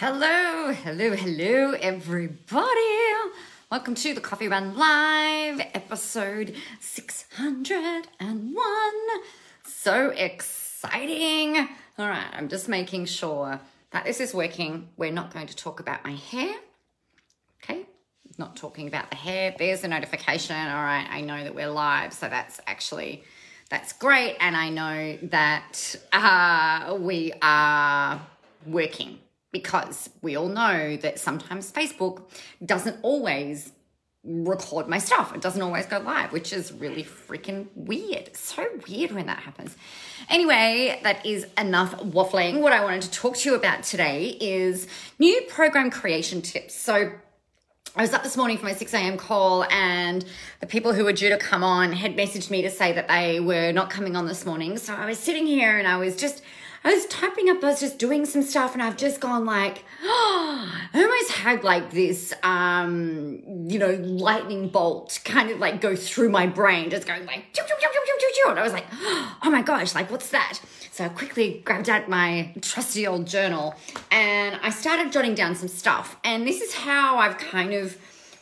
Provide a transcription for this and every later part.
Hello, hello, hello, everybody. Welcome to the Coffee Run Live, episode 601. So exciting. All right, I'm just making sure that this is working. We're not going to talk about my hair. Okay, not talking about the hair. There's a notification. All right, I know that we're live, so that's actually that's great, and I know that uh, we are working because we all know that sometimes Facebook doesn't always record my stuff. It doesn't always go live, which is really freaking weird. So weird when that happens. Anyway, that is enough waffling. What I wanted to talk to you about today is new program creation tips. So I was up this morning for my 6 a.m. call, and the people who were due to come on had messaged me to say that they were not coming on this morning. So I was sitting here and I was just I was typing up, I was just doing some stuff, and I've just gone like, oh, I almost had like this, um, you know, lightning bolt kind of like go through my brain, just going like, and I was like, oh my gosh, like what's that? So I quickly grabbed out my trusty old journal and I started jotting down some stuff. And this is how I've kind of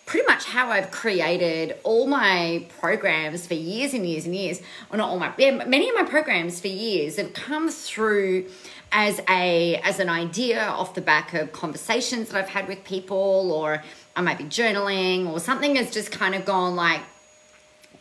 pretty much how I've created all my programs for years and years and years. Or not all my, yeah, many of my programs for years have come through as a as an idea off the back of conversations that I've had with people, or I might be journaling, or something has just kind of gone like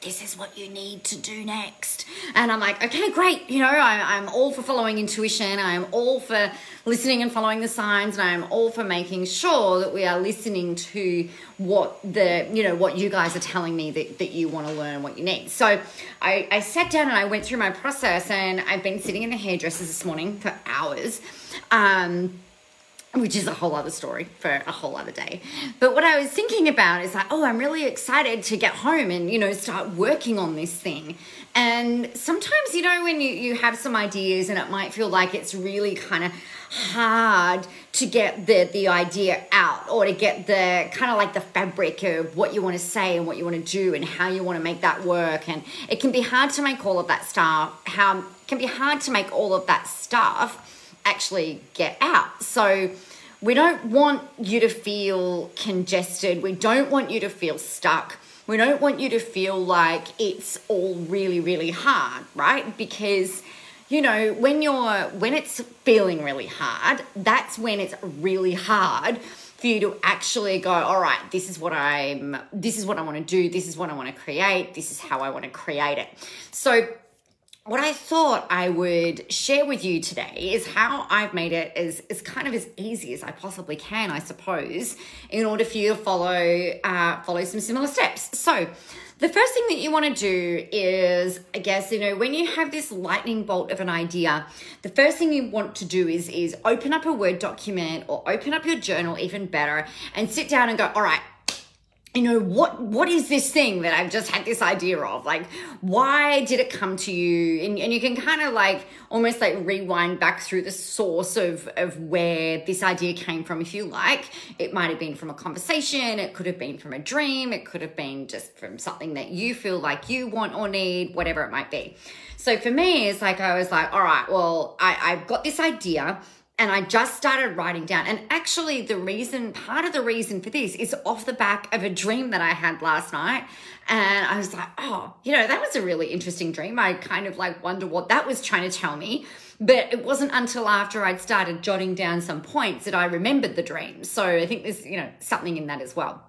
this is what you need to do next. And I'm like, okay, great. You know, I, am all for following intuition. I'm all for listening and following the signs. And I'm all for making sure that we are listening to what the, you know, what you guys are telling me that, that you want to learn, what you need. So I, I sat down and I went through my process and I've been sitting in the hairdressers this morning for hours. Um, which is a whole other story for a whole other day. But what I was thinking about is like, oh, I'm really excited to get home and, you know, start working on this thing. And sometimes, you know, when you, you have some ideas and it might feel like it's really kind of hard to get the, the idea out or to get the kind of like the fabric of what you want to say and what you want to do and how you want to make that work. And it can be hard to make all of that stuff, how it can be hard to make all of that stuff actually get out. So we don't want you to feel congested. We don't want you to feel stuck. We don't want you to feel like it's all really, really hard, right? Because you know when you're when it's feeling really hard that's when it's really hard for you to actually go all right this is what i'm this is what i want to do this is what i want to create this is how i want to create it so what I thought I would share with you today is how I've made it as, as kind of as easy as I possibly can, I suppose, in order for you to follow uh, follow some similar steps. So, the first thing that you want to do is, I guess, you know, when you have this lightning bolt of an idea, the first thing you want to do is is open up a Word document or open up your journal, even better, and sit down and go, all right you know what what is this thing that i've just had this idea of? Like why did it come to you? And, and you can kind of like almost like rewind back through the source of of where this idea came from. If you like it might have been from a conversation it could have been from a dream it could have been just from something that you feel like you want or need whatever it might be. So for me it's like i was like all right well I, i've got this idea and I just started writing down. And actually, the reason, part of the reason for this is off the back of a dream that I had last night. And I was like, oh, you know, that was a really interesting dream. I kind of like wonder what that was trying to tell me. But it wasn't until after I'd started jotting down some points that I remembered the dream. So I think there's, you know, something in that as well.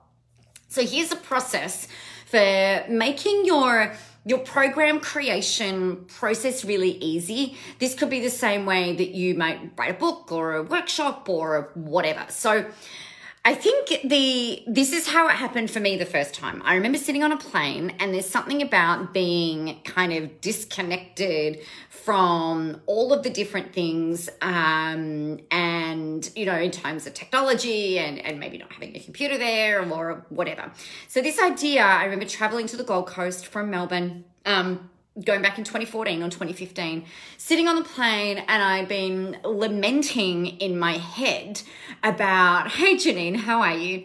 So here's a process for making your your program creation process really easy. This could be the same way that you might write a book or a workshop or whatever. So I think the this is how it happened for me the first time. I remember sitting on a plane and there's something about being kind of disconnected from all of the different things um, and you know in terms of technology and, and maybe not having a computer there or whatever. So this idea, I remember traveling to the Gold Coast from Melbourne. Um, going back in 2014 or 2015, sitting on the plane and I've been lamenting in my head about, hey Janine, how are you?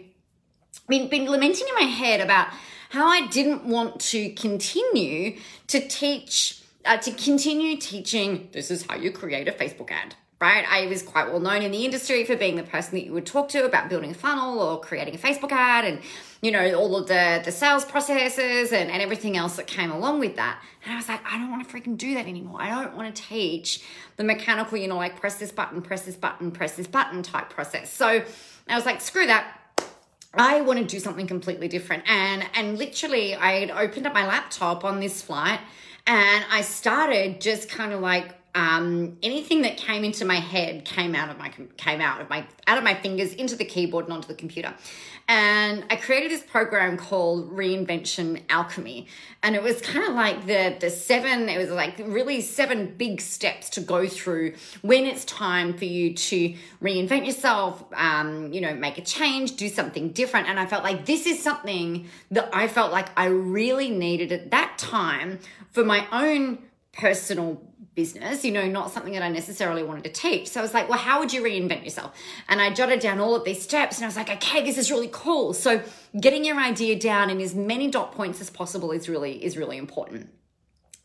Been, been lamenting in my head about how I didn't want to continue to teach, uh, to continue teaching this is how you create a Facebook ad right? I was quite well known in the industry for being the person that you would talk to about building a funnel or creating a Facebook ad and, you know, all of the, the sales processes and, and everything else that came along with that. And I was like, I don't want to freaking do that anymore. I don't want to teach the mechanical, you know, like press this button, press this button, press this button type process. So I was like, screw that. I want to do something completely different. And and literally I had opened up my laptop on this flight and I started just kind of like um, anything that came into my head came out of my came out of my out of my fingers into the keyboard and onto the computer. And i created this program called reinvention alchemy. And it was kind of like the the seven it was like really seven big steps to go through when it's time for you to reinvent yourself um, you know make a change do something different. And i felt like this is something that i felt like i really needed at that time for my own personal business, you know, not something that I necessarily wanted to teach. So I was like, well, how would you reinvent yourself? And I jotted down all of these steps and I was like, okay, this is really cool. So getting your idea down in as many dot points as possible is really is really important.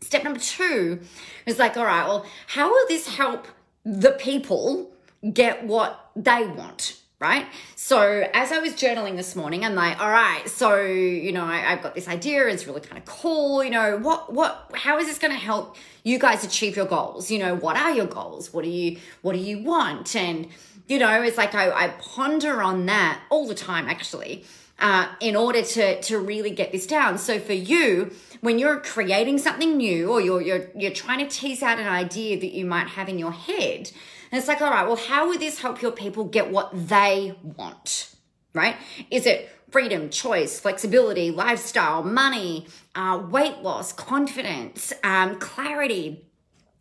Step number two is like, all right, well, how will this help the people get what they want? Right? So as I was journaling this morning, I'm like, all right, so you know, I, have got this idea. It's really kind of cool. You know, what what how is this going to help you guys achieve your goals? You know, what are your goals? What do you what do you want? And you know, it's like I, I ponder on that all the time, actually. Uh, in order to to really get this down. So for you, when you're creating something new or you're you're you're trying to tease out an idea that you might have in your head, and it's like, all right, well, how would this help your people get what they want? Right? Is it freedom, choice, flexibility, lifestyle, money, uh, weight loss, confidence, um, clarity,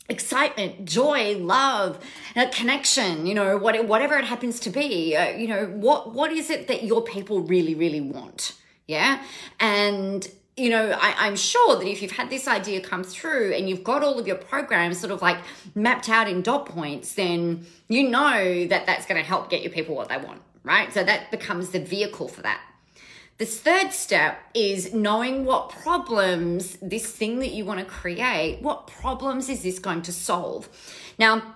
excitement, joy, love, uh, connection, you know, what, whatever it happens to be, uh, you know, what, what is it that your people really, really want? Yeah. And you know, I, am sure that if you've had this idea come through and you've got all of your programs sort of like mapped out in dot points, then you know that that's going to help get your people what they want, right? So that becomes the vehicle for that. This third step is knowing what problems this thing that you want to create, what problems is this going to solve? Now,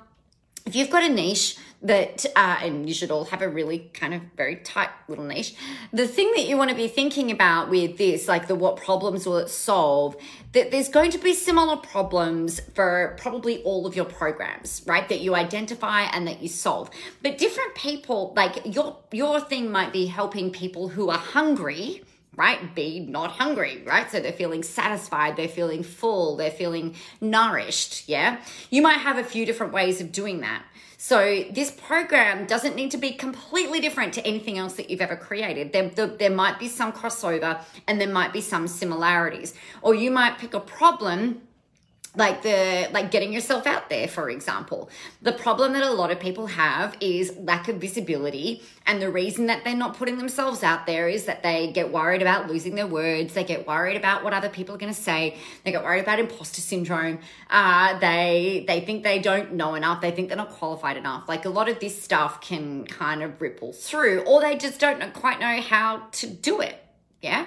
if you've got a niche that, uh, and you should all have a really kind of very tight little niche. The thing that you want to be thinking about with this, like the what problems will it solve, that there's going to be similar problems for probably all of your programs, right? That you identify and that you solve. But different people, like your your thing might be helping people who are hungry right? Be not hungry, right? So they're feeling satisfied, they're feeling full, they're feeling nourished, yeah? You might have a few different ways of doing that. So this program doesn't need to be completely different to anything else that you've ever created. There, there, there might be some crossover and there might be some similarities. Or you might pick a problem like the like getting yourself out there for example. The problem that a lot of people have is lack of visibility and the reason that they're not putting themselves out there is that they get worried about losing their words they get worried about what other people are going to say they get worried about imposter syndrome uh, they they think they don't know enough they think they're not qualified enough. Like a lot of this stuff can kind of ripple through or they just don't quite know how to do it yeah?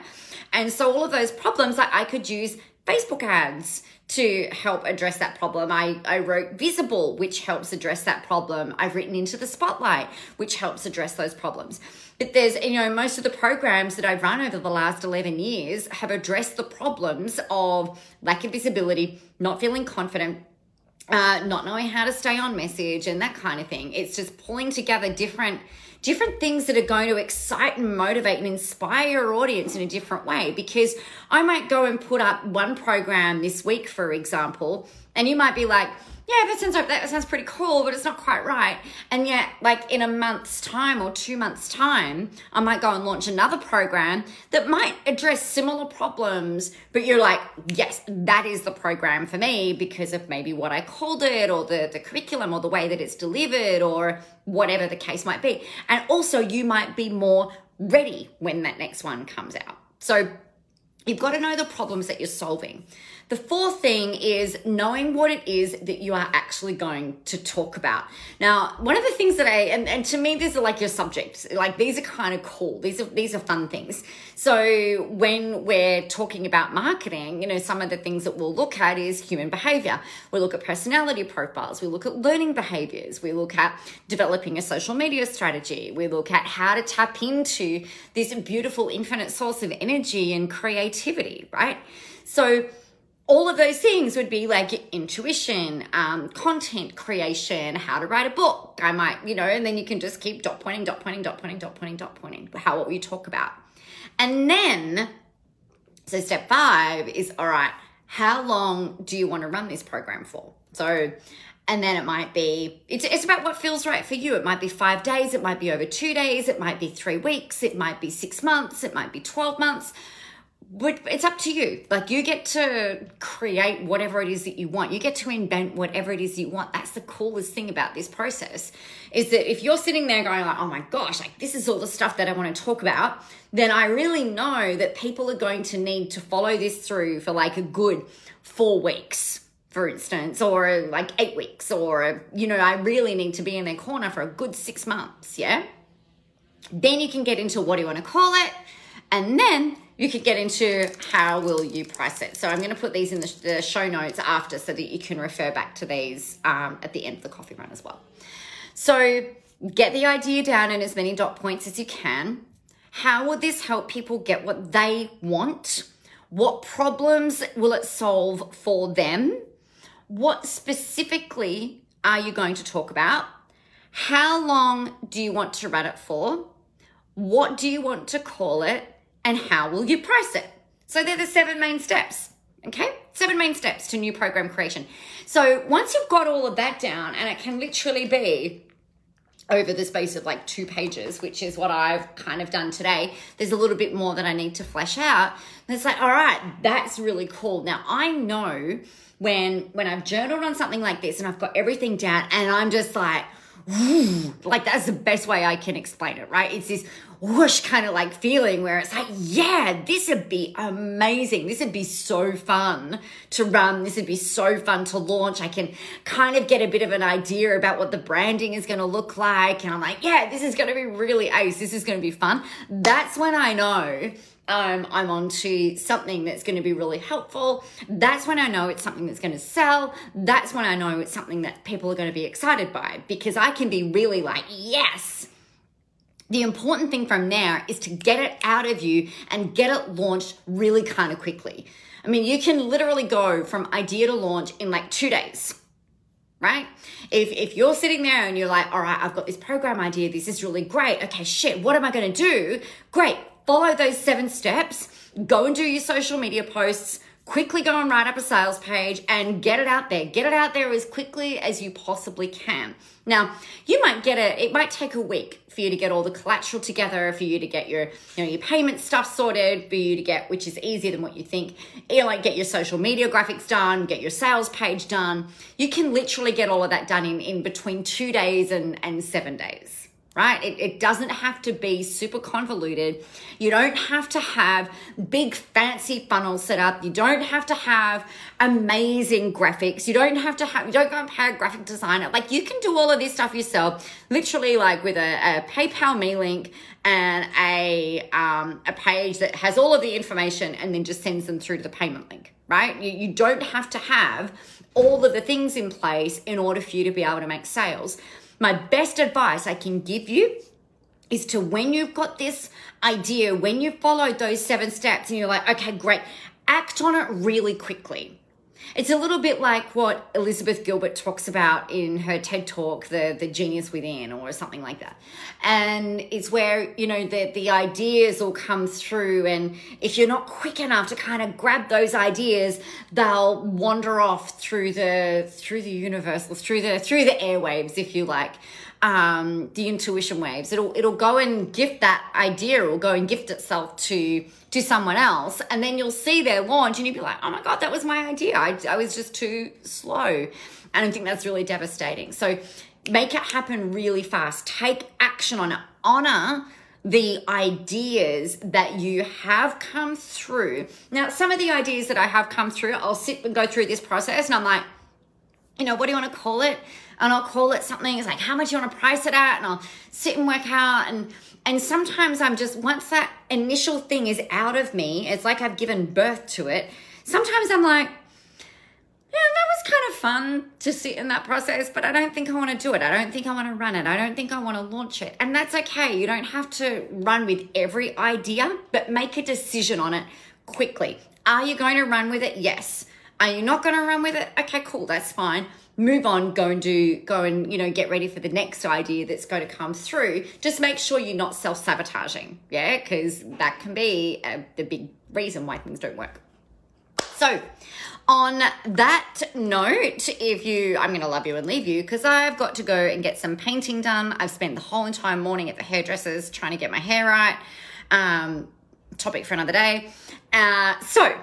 And so all of those problems like i could use facebook ads to help address that problem. I, I wrote Visible, which helps address that problem. I've written Into the Spotlight, which helps address those problems. But there's, you know, most of the programs that I've run over the last 11 years have addressed the problems of lack of visibility, not feeling confident, uh, not knowing how to stay on message, and that kind of thing. It's just pulling together different different things that are going to excite and motivate and inspire your audience in a different way. Because I might go and put up one program this week, for example, and you might be like, yeah, that sounds like that sounds pretty cool, but it's not quite right. And yet, like in a month's time or two months' time, I might go and launch another program that might address similar problems, but you're like, yes, that is the program for me because of maybe what I called it or the, the curriculum or the way that it's delivered or whatever the case might be. And also you might be more ready when that next one comes out. So You've got to know the problems that you're solving. The fourth thing is knowing what it is that you are actually going to talk about. Now, one of the things that I and, and to me these are like your subjects. Like these are kind of cool. These are these are fun things. So when we're talking about marketing, you know, some of the things that we'll look at is human behavior. We look at personality profiles, we look at learning behaviors, we look at developing a social media strategy, we look at how to tap into this beautiful infinite source of energy and creativity, right? So all of those things would be like intuition, um, content creation, how to write a book. I might, you know, and then you can just keep dot pointing, dot pointing, dot pointing, dot pointing, dot pointing. How what we talk about, and then so step five is all right. How long do you want to run this program for? So, and then it might be it's it's about what feels right for you. It might be five days. It might be over two days. It might be three weeks. It might be six months. It might be twelve months but it's up to you. Like you get to create whatever it is that you want. You get to invent whatever it is you want. That's the coolest thing about this process is that if you're sitting there going like, "Oh my gosh, like this is all the stuff that I want to talk about," then I really know that people are going to need to follow this through for like a good 4 weeks. For instance, or like eight weeks, or you know, I really need to be in their corner for a good six months, yeah? Then you can get into what do you want to call it, and then you could get into how will you price it. So I'm going to put these in the, the show notes after so that you can refer back to these um, at the end of the coffee run as well. So get the idea down in as many dot points as you can. How will this help people get what they want? What problems will it solve for them? What specifically are you going to talk about? How long do you want to run it for? What do you want to call it? And how will you price it? So they're the seven main steps. Okay, seven main steps to new program creation. So once you've got all of that down, and it can literally be over the space of like two pages, which is what I've kind of done today. There's a little bit more that I need to flesh out. And it's like, all right, that's really cool. Now I know when when I've journaled on something like this and I've got everything down and I'm just like, like that's the best way I can explain it, right? It's this whoosh kind of like feeling where it's like, yeah, this would be amazing. This would be so fun to run. This would be so fun to launch. I can kind of get a bit of an idea about what the branding is going to look like. And I'm like, yeah, this is going to be really ace. This is going to be fun. That's when I know um, I'm onto something that's going to be really helpful. That's when I know it's something that's going to sell. That's when I know it's something that people are going to be excited by because I can be really like, yes. The important thing from there is to get it out of you and get it launched really kind of quickly. I mean, you can literally go from idea to launch in like two days right? If, if you're sitting there and you're like, all right, I've got this program idea, this is really great. Okay, shit, what am I going to do? Great follow those seven steps, go and do your social media posts, quickly go and write up a sales page and get it out there. Get it out there as quickly as you possibly can. Now, you might get it, it might take a week for you to get all the collateral together, for you to get your, you know, your payment stuff sorted, for you to get, which is easier than what you think. You know, like get your social media graphics done, get your sales page done. You can literally get all of that done in, in between two days and, and seven days right? It, it, doesn't have to be super convoluted. You don't have to have big fancy funnels set up. You don't have to have amazing graphics. You don't have to have, you don't go and pay a graphic designer. Like you can do all of this stuff yourself, literally like with a, a PayPal me link and a, um, a page that has all of the information and then just sends them through to the payment link, right? You, you don't have to have all of the things in place in order for you to be able to make sales my best advice I can give you is to when you've got this idea, when you've followed those seven steps and you're like, okay, great, act on it really quickly. It's a little bit like what Elizabeth Gilbert talks about in her TED talk, the, the genius within, or something like that. And it's where, you know, the, the ideas all come through. And if you're not quick enough to kind of grab those ideas, they'll wander off through the, through the universe, through the, through the airwaves, if you like um, the intuition waves. It'll it'll go and gift that idea. It'll go and gift itself to to someone else, and then you'll see their launch, and you'll be like, "Oh my god, that was my idea. I, I was just too slow." And I think that's really devastating. So make it happen really fast. Take action on it. Honor the ideas that you have come through. Now, some of the ideas that I have come through, I'll sit and go through this process and I'm like, you know, what do you want to call it? And I'll call it something. It's like, how much you want to price it at? And I'll sit and work out. And and sometimes I'm just once that initial thing is out of me, it's like I've given birth to it. Sometimes I'm like, yeah, that was kind of fun to sit in that process, but I don't think I want to do it. I don't think I want to run it. I don't think I want to launch it. And that's okay. You don't have to run with every idea, but make a decision on it quickly. Are you going to run with it? Yes. Are you not going to run with it? Okay, cool. That's fine. Move on, go and do, go and, you know, get ready for the next idea that's going to come through. Just make sure you're not self sabotaging. Yeah, because that can be a, the big reason why things don't work. So, on that note, if you, I'm going to love you and leave you because I've got to go and get some painting done. I've spent the whole entire morning at the hairdressers trying to get my hair right. Um, topic for another day. Uh, so,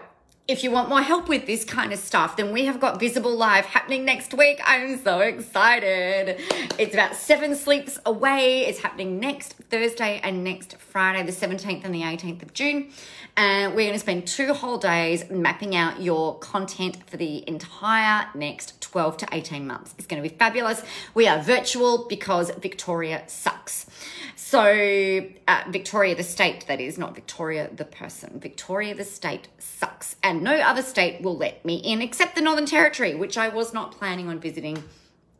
if you want more help with this kind of stuff, then we have got Visible Live happening next week. I'm so excited. It's about seven sleeps away. It's happening next Thursday and next Friday, the 17th and the 18th of June. And we're going to spend two whole days mapping out your content for the entire next 12 to 18 months. It's going to be fabulous. We are virtual because Victoria sucks. So, uh, Victoria the state, that is, not Victoria the person. Victoria the state sucks. And no other state will let me in except the Northern Territory, which I was not planning on visiting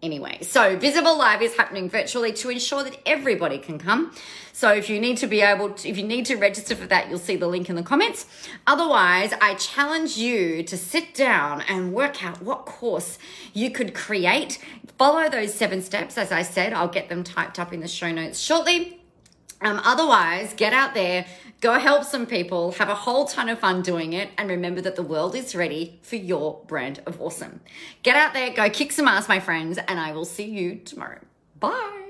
anyway. So Visible Live is happening virtually to ensure that everybody can come. So if you need to be able to, if you need to register for that, you'll see the link in the comments. Otherwise, I challenge you to sit down and work out what course you could create. Follow those seven steps. As I said, I'll get them typed up in the show notes shortly. Um, otherwise, get out there, go help some people, have a whole ton of fun doing it, and remember that the world is ready for your brand of awesome. Get out there, go kick some ass, my friends, and I will see you tomorrow. Bye.